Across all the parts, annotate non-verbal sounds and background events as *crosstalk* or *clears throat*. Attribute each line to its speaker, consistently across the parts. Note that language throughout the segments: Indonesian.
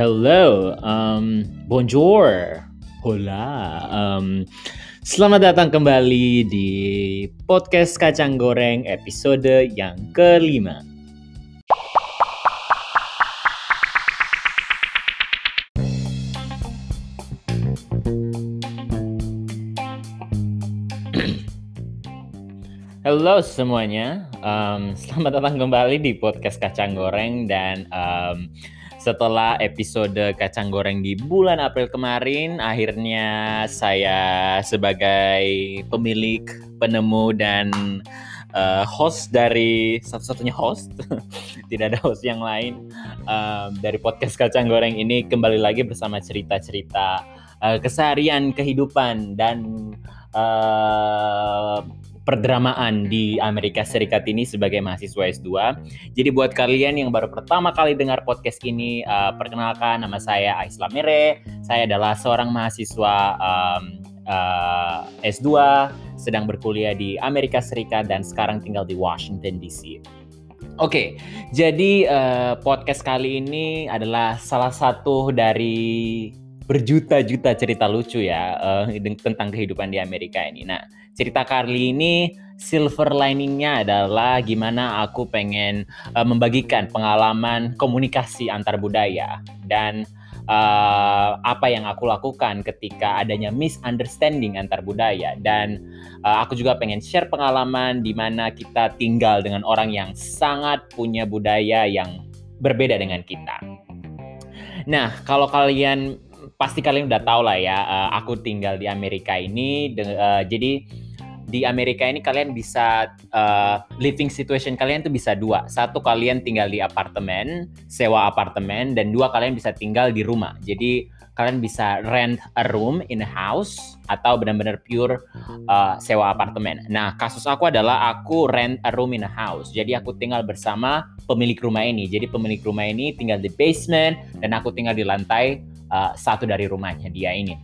Speaker 1: Hello, um, bonjour, hola. Um, selamat datang kembali di podcast Kacang Goreng episode yang kelima. Halo semuanya, um, selamat datang kembali di podcast Kacang Goreng dan um, setelah episode kacang goreng di bulan April kemarin, akhirnya saya sebagai pemilik, penemu dan uh, host dari satu-satunya host, *laughs* tidak ada host yang lain um, dari podcast kacang goreng ini kembali lagi bersama cerita-cerita uh, keseharian kehidupan dan uh, perdramaan di Amerika Serikat ini sebagai mahasiswa S2. Jadi buat kalian yang baru pertama kali dengar podcast ini, uh, perkenalkan nama saya Aisla Mere. Saya adalah seorang mahasiswa um, uh, S2 sedang berkuliah di Amerika Serikat dan sekarang tinggal di Washington DC. Oke, okay, jadi uh, podcast kali ini adalah salah satu dari berjuta-juta cerita lucu ya uh, tentang kehidupan di Amerika ini. Nah, cerita kali ini silver liningnya adalah gimana aku pengen uh, membagikan pengalaman komunikasi antar budaya dan uh, apa yang aku lakukan ketika adanya misunderstanding antar budaya dan uh, aku juga pengen share pengalaman di mana kita tinggal dengan orang yang sangat punya budaya yang berbeda dengan kita. Nah, kalau kalian pasti kalian udah tahu lah ya, uh, aku tinggal di Amerika ini. uh, jadi di Amerika ini kalian bisa uh, living situation kalian tuh bisa dua. Satu kalian tinggal di apartemen, sewa apartemen, dan dua kalian bisa tinggal di rumah. Jadi kalian bisa rent a room in a house atau benar-benar pure uh, sewa apartemen. Nah, kasus aku adalah aku rent a room in a house. Jadi aku tinggal bersama pemilik rumah ini. Jadi pemilik rumah ini tinggal di basement dan aku tinggal di lantai uh, satu dari rumahnya dia ini.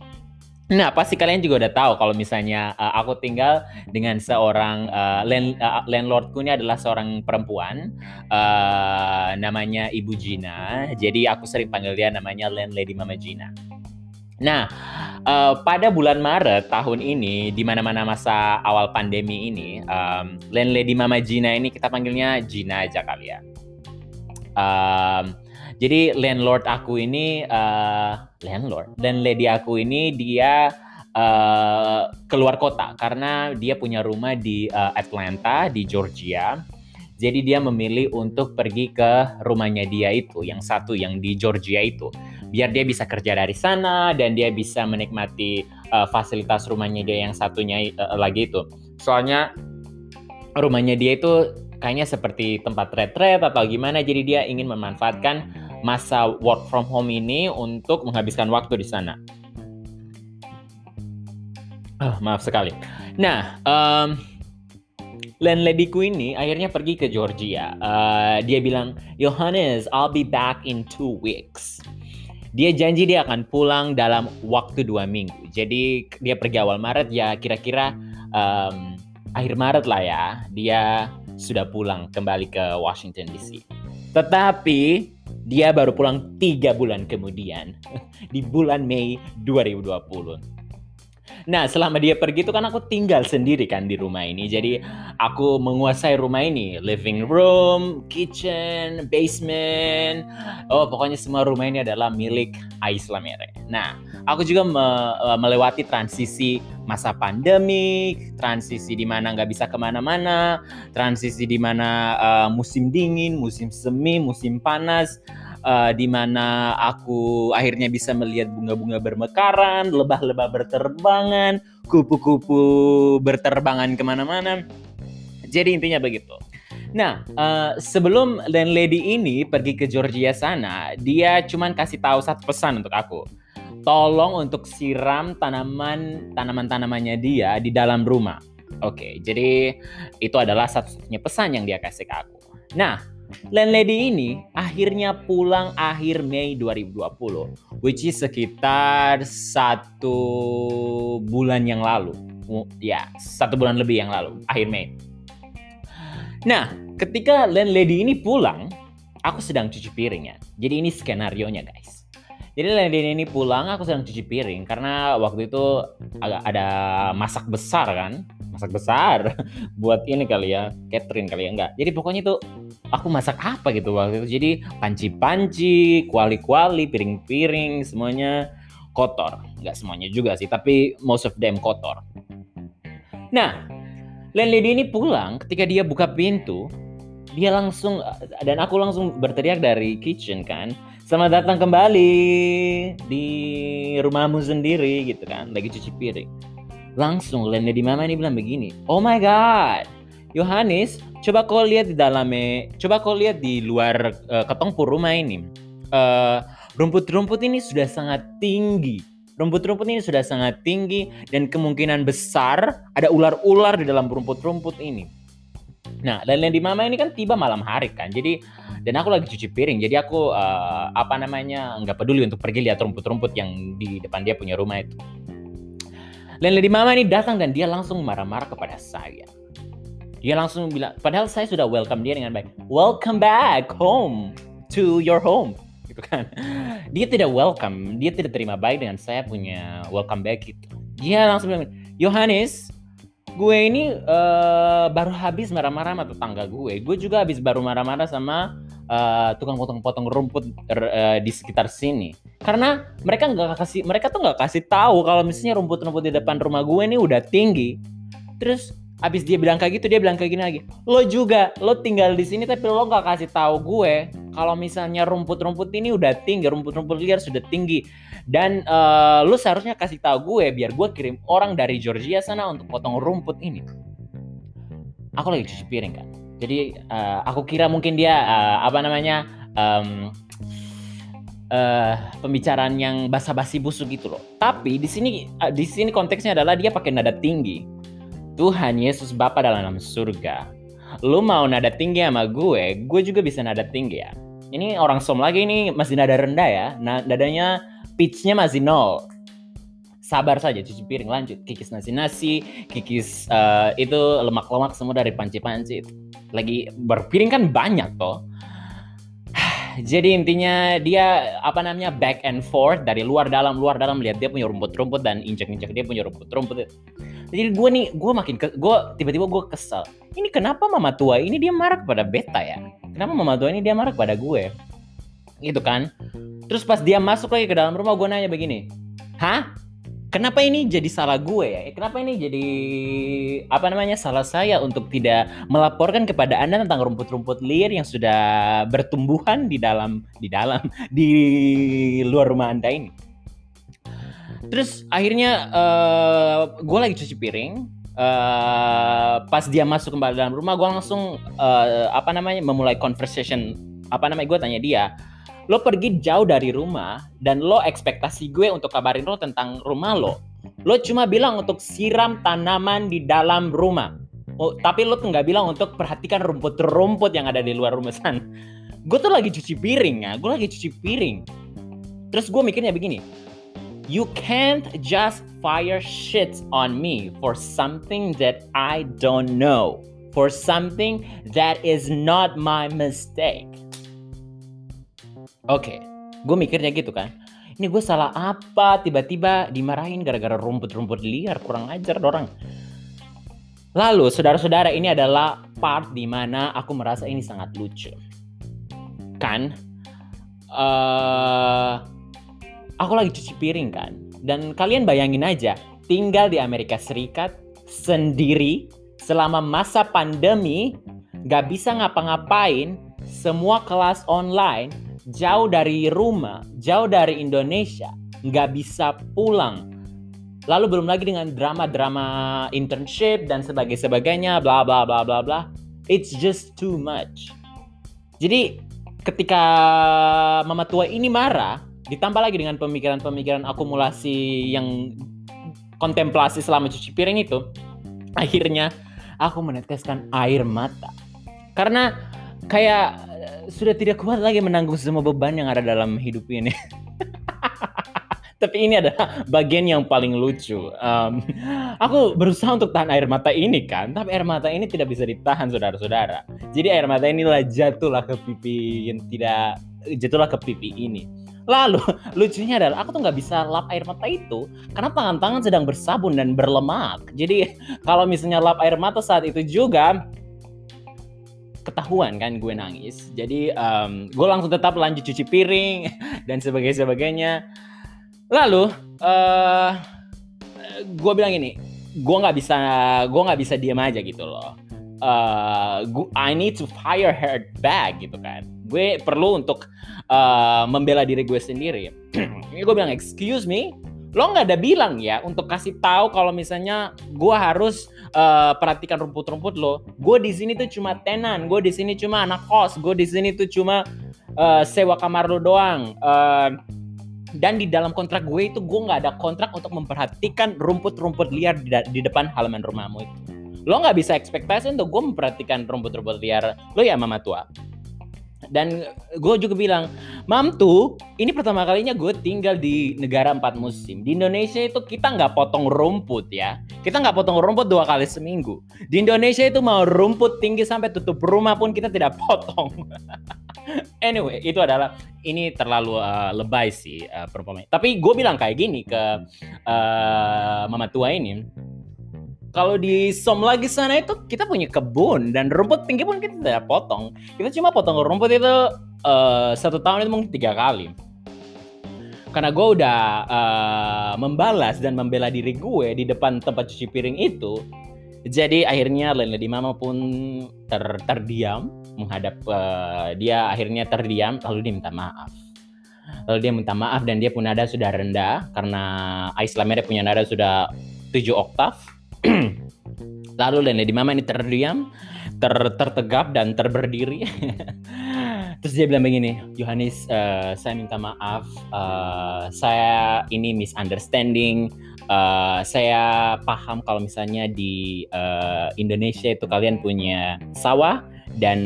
Speaker 1: Nah, pasti kalian juga udah tahu kalau misalnya uh, aku tinggal dengan seorang uh, land, uh, landlordku ini adalah seorang perempuan, uh, namanya Ibu Gina. Jadi aku sering panggil dia namanya landlady Mama Gina. Nah, uh, pada bulan Maret tahun ini, di mana-mana masa awal pandemi ini, um, landlady Mama Gina ini kita panggilnya Gina aja kali ya. Um, jadi landlord aku ini uh, landlord dan lady aku ini dia uh, keluar kota karena dia punya rumah di uh, Atlanta di Georgia. Jadi dia memilih untuk pergi ke rumahnya dia itu, yang satu yang di Georgia itu, biar dia bisa kerja dari sana dan dia bisa menikmati uh, fasilitas rumahnya dia yang satunya uh, lagi itu. Soalnya rumahnya dia itu kayaknya seperti tempat retret atau gimana, jadi dia ingin memanfaatkan masa work from home ini untuk menghabiskan waktu di sana. Oh, maaf sekali. Nah, um, landladyku ini akhirnya pergi ke Georgia. Uh, dia bilang, Johannes, I'll be back in two weeks. Dia janji dia akan pulang dalam waktu dua minggu. Jadi dia pergi awal Maret ya kira-kira um, akhir Maret lah ya. Dia sudah pulang kembali ke Washington DC. Tetapi dia baru pulang tiga bulan kemudian *laughs* di bulan Mei 2020. Nah, selama dia pergi itu kan aku tinggal sendiri kan di rumah ini. Jadi aku menguasai rumah ini, living room, kitchen, basement. Oh, pokoknya semua rumah ini adalah milik Aisla Mere. Nah, aku juga me eh, melewati transisi masa pandemi, transisi di mana nggak bisa ke mana-mana, transisi di mana uh, musim dingin, musim semi, musim panas uh, di mana aku akhirnya bisa melihat bunga-bunga bermekaran, lebah-lebah berterbangan, kupu-kupu berterbangan ke mana-mana. Jadi intinya begitu. Nah, uh, sebelum landlady ini pergi ke Georgia sana, dia cuman kasih tahu satu pesan untuk aku. Tolong untuk siram tanaman tanaman-tanamannya dia di dalam rumah. Oke, okay, jadi itu adalah satu-satunya pesan yang dia kasih ke aku. Nah, Landlady ini akhirnya pulang akhir Mei 2020, which is sekitar satu bulan yang lalu. Ya, satu bulan lebih yang lalu, akhir Mei. Nah, ketika landlady ini pulang, aku sedang cuci piring ya. Jadi ini skenario nya guys. Jadi Landin ini pulang, aku sedang cuci piring karena waktu itu agak ada masak besar kan, masak besar *laughs* buat ini kali ya, Catherine kali ya enggak. Jadi pokoknya itu aku masak apa gitu waktu itu. Jadi panci-panci, kuali-kuali, piring-piring, semuanya kotor. Enggak semuanya juga sih, tapi most of them kotor. Nah, landlady ini pulang ketika dia buka pintu, dia langsung dan aku langsung berteriak dari kitchen kan selamat datang kembali di rumahmu sendiri gitu kan? Lagi cuci piring. Langsung di mama ini bilang begini oh my god Yohanes coba kau lihat di dalamnya coba kau lihat di luar uh, ketongku rumah ini. Uh, rumput-rumput ini sudah sangat tinggi. Rumput-rumput ini sudah sangat tinggi dan kemungkinan besar ada ular-ular di dalam rumput-rumput ini Nah, dan di mama ini kan tiba malam hari kan. Jadi dan aku lagi cuci piring. Jadi aku uh, apa namanya nggak peduli untuk pergi lihat rumput-rumput yang di depan dia punya rumah itu. Dan di mama ini datang dan dia langsung marah-marah kepada saya. Dia langsung bilang, padahal saya sudah welcome dia dengan baik. Welcome back home to your home. Gitu kan. Dia tidak welcome, dia tidak terima baik dengan saya punya welcome back gitu. Dia langsung bilang, Yohanes, gue ini uh, baru habis marah-marah sama tetangga gue. Gue juga habis baru marah-marah sama uh, tukang potong-potong rumput uh, di sekitar sini. Karena mereka nggak kasih, mereka tuh nggak kasih tahu kalau misalnya rumput-rumput di depan rumah gue ini udah tinggi. Terus abis dia bilang kayak gitu dia bilang kayak gini lagi. Lo juga, lo tinggal di sini tapi lo nggak kasih tahu gue kalau misalnya rumput-rumput ini udah tinggi, rumput-rumput liar sudah tinggi dan uh, lu seharusnya kasih tahu gue biar gue kirim orang dari Georgia sana untuk potong rumput ini. Aku lagi cuci piring kan. Jadi uh, aku kira mungkin dia uh, apa namanya um, uh, pembicaraan yang basa-basi busuk gitu loh. Tapi di sini uh, di sini konteksnya adalah dia pakai nada tinggi. Tuhan Yesus Bapa dalam surga. Lu mau nada tinggi sama gue, gue juga bisa nada tinggi ya. Ini orang som lagi ini masih nada rendah ya. Nah, dadanya pitchnya masih nol. Sabar saja cuci piring lanjut. Kikis nasi nasi kikis uh, itu lemak lemak semua dari panci panci lagi berpiring kan banyak toh. *sighs* Jadi intinya dia apa namanya back and forth dari luar dalam luar dalam. Lihat dia punya rumput-rumput dan injek-injek dia punya rumput-rumput jadi gue nih gue makin ke, gue tiba-tiba gue kesel ini kenapa mama tua ini dia marah kepada beta ya? Kenapa mama tua ini dia marah kepada gue? Gitu kan? Terus pas dia masuk lagi ke dalam rumah gue nanya begini hah? Kenapa ini jadi salah gue ya? Kenapa ini jadi apa namanya salah saya untuk tidak melaporkan kepada anda tentang rumput-rumput liar yang sudah bertumbuhan di dalam di dalam di luar rumah anda ini terus akhirnya uh, gue lagi cuci piring Uh, pas dia masuk kembali dalam rumah gue langsung uh, apa namanya memulai conversation apa namanya gue tanya dia lo pergi jauh dari rumah dan lo ekspektasi gue untuk kabarin lo tentang rumah lo. Lo cuma bilang untuk siram tanaman di dalam rumah. Oh, tapi lo nggak bilang untuk perhatikan rumput-rumput yang ada di luar rumah *laughs* sana. Gue tuh lagi cuci piring ya, gue lagi cuci piring. Terus gue mikirnya begini, you can't just fire shit on me for something that I don't know, for something that is not my mistake. Oke, okay. gue mikirnya gitu kan. Ini gue salah apa? Tiba-tiba dimarahin gara-gara rumput-rumput liar, kurang ajar orang. Lalu, saudara-saudara, ini adalah part di mana aku merasa ini sangat lucu. Kan, uh, aku lagi cuci piring kan, dan kalian bayangin aja, tinggal di Amerika Serikat sendiri selama masa pandemi, gak bisa ngapa-ngapain, semua kelas online jauh dari rumah, jauh dari Indonesia, nggak bisa pulang. Lalu belum lagi dengan drama-drama internship dan sebagainya, bla bla bla bla bla. It's just too much. Jadi ketika mama tua ini marah, ditambah lagi dengan pemikiran-pemikiran akumulasi yang kontemplasi selama cuci piring itu, akhirnya aku meneteskan air mata. Karena kayak sudah tidak kuat lagi menanggung semua beban yang ada dalam hidup ini. *laughs* Tapi ini adalah bagian yang paling lucu. Um, aku berusaha untuk tahan air mata ini kan, tapi air mata ini tidak bisa ditahan saudara-saudara. Jadi air mata inilah jatuhlah ke pipi yang tidak jatuhlah ke pipi ini. Lalu lucunya adalah aku tuh nggak bisa lap air mata itu karena tangan-tangan sedang bersabun dan berlemak. Jadi kalau misalnya lap air mata saat itu juga ketahuan kan gue nangis. Jadi um, gue langsung tetap lanjut cuci piring *laughs* dan sebagainya. Lalu uh, gue bilang ini, gue nggak bisa gue nggak bisa diam aja gitu loh. Uh, I need to fire her back gitu kan. Gue perlu untuk uh, membela diri gue sendiri. *clears throat* Ini gue bilang excuse me, lo nggak ada bilang ya untuk kasih tahu kalau misalnya gue harus uh, perhatikan rumput-rumput lo. Gue di sini tuh cuma tenan, gue di sini cuma anak kos, gue di sini tuh cuma uh, sewa kamar lo doang. Uh, dan di dalam kontrak gue itu gue nggak ada kontrak untuk memperhatikan rumput-rumput liar di, di depan halaman rumahmu itu. Lo nggak bisa ekspektasi untuk gue memperhatikan rumput-rumput liar lo ya mama tua dan gue juga bilang mam tuh ini pertama kalinya gue tinggal di negara empat musim. Di Indonesia itu kita nggak potong rumput ya. Kita nggak potong rumput dua kali seminggu. Di Indonesia itu mau rumput tinggi sampai tutup rumah pun kita tidak potong. *laughs* Anyway itu adalah ini terlalu uh, lebay sih uh, tapi gue bilang kayak gini ke uh, mama tua ini kalau di Som lagi sana itu kita punya kebun dan rumput tinggi pun kita tidak potong. Kita cuma potong rumput itu uh, satu tahun itu mungkin tiga kali. Karena gue udah uh, membalas dan membela diri gue di depan tempat cuci piring itu, jadi akhirnya Lady Mama pun ter terdiam menghadap uh, dia akhirnya terdiam lalu dia minta maaf. Lalu dia minta maaf dan dia pun nada sudah rendah karena Islamnya punya nada sudah 7 oktav *clears throat* Lalu Lady Mama ini terdiam, ter tertegap dan terberdiri. *laughs* Terus dia bilang begini, Yohanes, uh, saya minta maaf, uh, saya ini misunderstanding. Uh, saya paham kalau misalnya di uh, Indonesia itu kalian punya sawah dan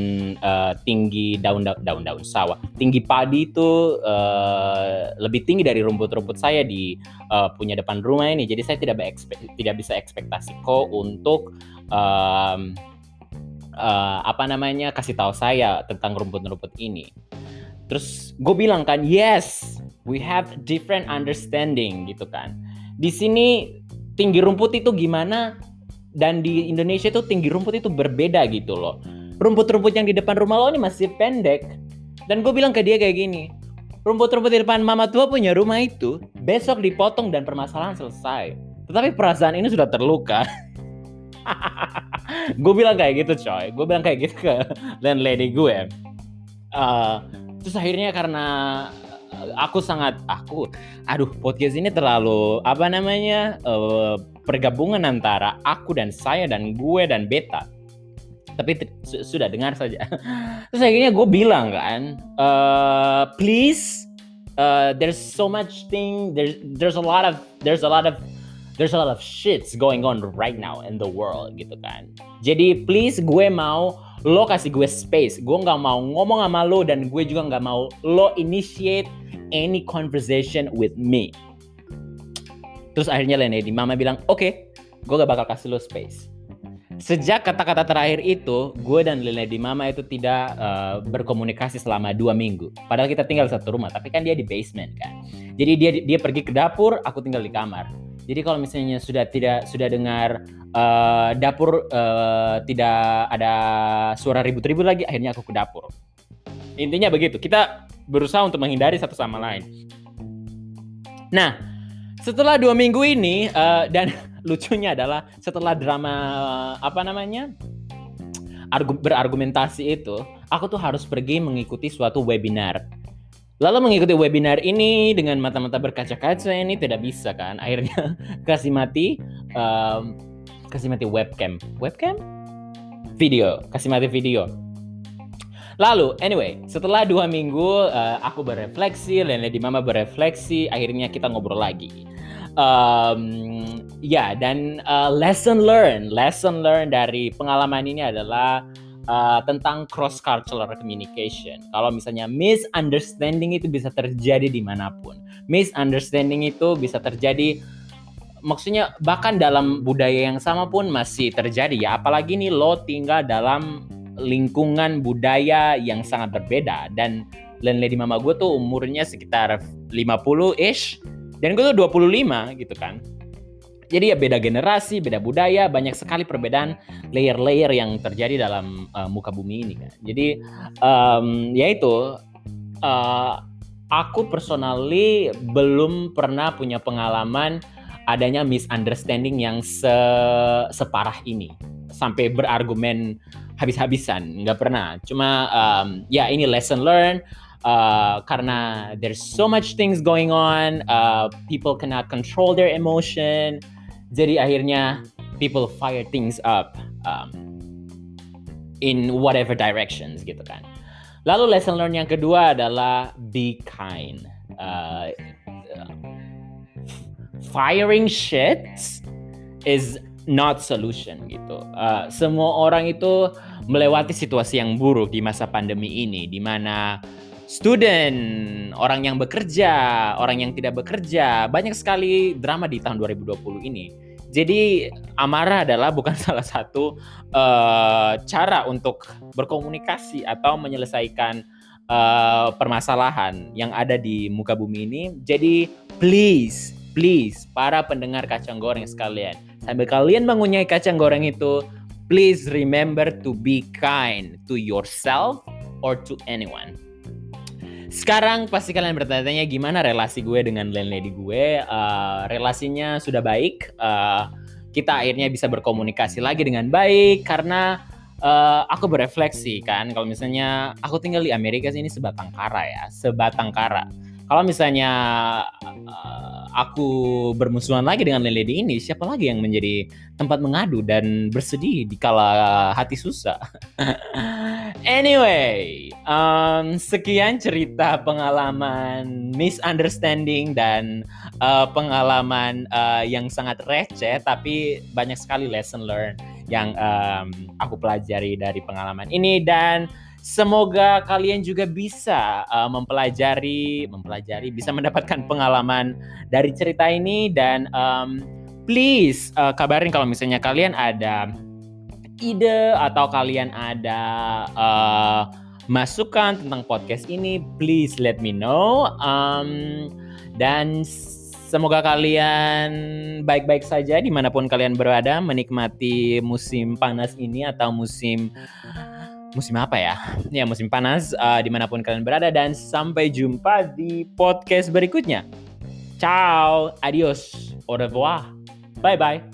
Speaker 1: uh, tinggi daun daun daun sawah. Tinggi padi itu uh, lebih tinggi dari rumput-rumput saya di uh, punya depan rumah ini. Jadi saya tidak tidak bisa ekspektasi kok untuk um, uh, apa namanya kasih tahu saya tentang rumput-rumput ini. Terus gue bilang kan yes we have different understanding gitu kan. Di sini tinggi rumput itu gimana? Dan di Indonesia itu tinggi rumput itu berbeda gitu loh rumput-rumput yang di depan rumah lo ini masih pendek. Dan gue bilang ke dia kayak gini, rumput-rumput di depan mama tua punya rumah itu besok dipotong dan permasalahan selesai. Tetapi perasaan ini sudah terluka. *laughs* gue bilang kayak gitu coy, gue bilang kayak gitu ke landlady gue. Uh, terus akhirnya karena aku sangat aku aduh podcast ini terlalu apa namanya uh, pergabungan antara aku dan saya dan gue dan beta tapi sudah dengar saja. *laughs* Terus akhirnya gue bilang kan uh, please uh, there's so much thing there's there's a lot of there's a lot of there's a lot of shits going on right now in the world gitu kan. Jadi please gue mau lo kasih gue space. Gue nggak mau ngomong sama lo dan gue juga nggak mau lo initiate any conversation with me. Terus akhirnya Lenny mama bilang oke okay, gue gak bakal kasih lo space Sejak kata-kata terakhir itu, gue dan Lady Mama itu tidak uh, berkomunikasi selama dua minggu. Padahal kita tinggal satu rumah, tapi kan dia di basement kan. Jadi dia dia pergi ke dapur, aku tinggal di kamar. Jadi kalau misalnya sudah tidak sudah dengar uh, dapur uh, tidak ada suara ribut-ribut lagi, akhirnya aku ke dapur. Intinya begitu. Kita berusaha untuk menghindari satu sama lain. Nah, setelah dua minggu ini uh, dan *laughs* lucunya adalah setelah drama apa namanya argu, berargumentasi itu, aku tuh harus pergi mengikuti suatu webinar. Lalu mengikuti webinar ini dengan mata-mata berkaca-kaca ini tidak bisa kan? Akhirnya *laughs* kasih mati um, kasih mati webcam. Webcam? Video, kasih mati video. Lalu, anyway, setelah dua minggu uh, aku berefleksi, Lena di Mama berefleksi, akhirnya kita ngobrol lagi um, ya dan uh, lesson learn lesson learn dari pengalaman ini adalah uh, tentang cross cultural communication. Kalau misalnya misunderstanding itu bisa terjadi di mana pun. Misunderstanding itu bisa terjadi, maksudnya bahkan dalam budaya yang sama pun masih terjadi ya. Apalagi nih lo tinggal dalam lingkungan budaya yang sangat berbeda dan landlady mama gue tuh umurnya sekitar 50-ish dan gue tuh 25 gitu kan. Jadi ya beda generasi, beda budaya, banyak sekali perbedaan layer-layer yang terjadi dalam uh, muka bumi ini kan. Jadi um, ya itu uh, aku personally belum pernah punya pengalaman adanya misunderstanding yang se separah ini sampai berargumen habis-habisan nggak pernah cuma um, ya ini lesson learned uh, karena there's so much things going on uh, people cannot control their emotion jadi akhirnya people fire things up um, in whatever directions gitu kan. Lalu lesson learn yang kedua adalah be kind. Uh, firing shit is not solution gitu. Uh, semua orang itu melewati situasi yang buruk di masa pandemi ini, di mana student, orang yang bekerja, orang yang tidak bekerja, banyak sekali drama di tahun 2020 ini. Jadi amarah adalah bukan *laughs* salah satu uh, cara untuk berkomunikasi atau menyelesaikan uh, permasalahan yang ada di muka bumi ini. Jadi please, please para pendengar kacang goreng sekalian, sambil kalian mengunyai kacang goreng itu, please remember to be kind to yourself or to anyone. Sekarang pasti kalian bertanya-tanya gimana relasi gue dengan landlady gue. Uh, relasinya sudah baik. Uh, kita akhirnya bisa berkomunikasi lagi dengan baik karena uh, aku berefleksi kan kalau misalnya aku tinggal di Amerika sih ini sebatang kara ya, sebatang kara. Kalau misalnya uh, aku bermusuhan lagi dengan landlady ini, siapa lagi yang menjadi tempat mengadu dan bersedih di kala hati susah? *laughs* Anyway, um, sekian cerita pengalaman misunderstanding dan uh, pengalaman uh, yang sangat receh, tapi banyak sekali lesson learn yang um, aku pelajari dari pengalaman ini. Dan semoga kalian juga bisa uh, mempelajari, mempelajari, bisa mendapatkan pengalaman dari cerita ini. Dan um, please uh, kabarin kalau misalnya kalian ada ide atau kalian ada uh, masukan tentang podcast ini, please let me know. Um, dan semoga kalian baik-baik saja di mana pun kalian berada, menikmati musim panas ini atau musim musim apa ya? Ya musim panas uh, di mana pun kalian berada dan sampai jumpa di podcast berikutnya. Ciao, adios, au revoir, bye bye.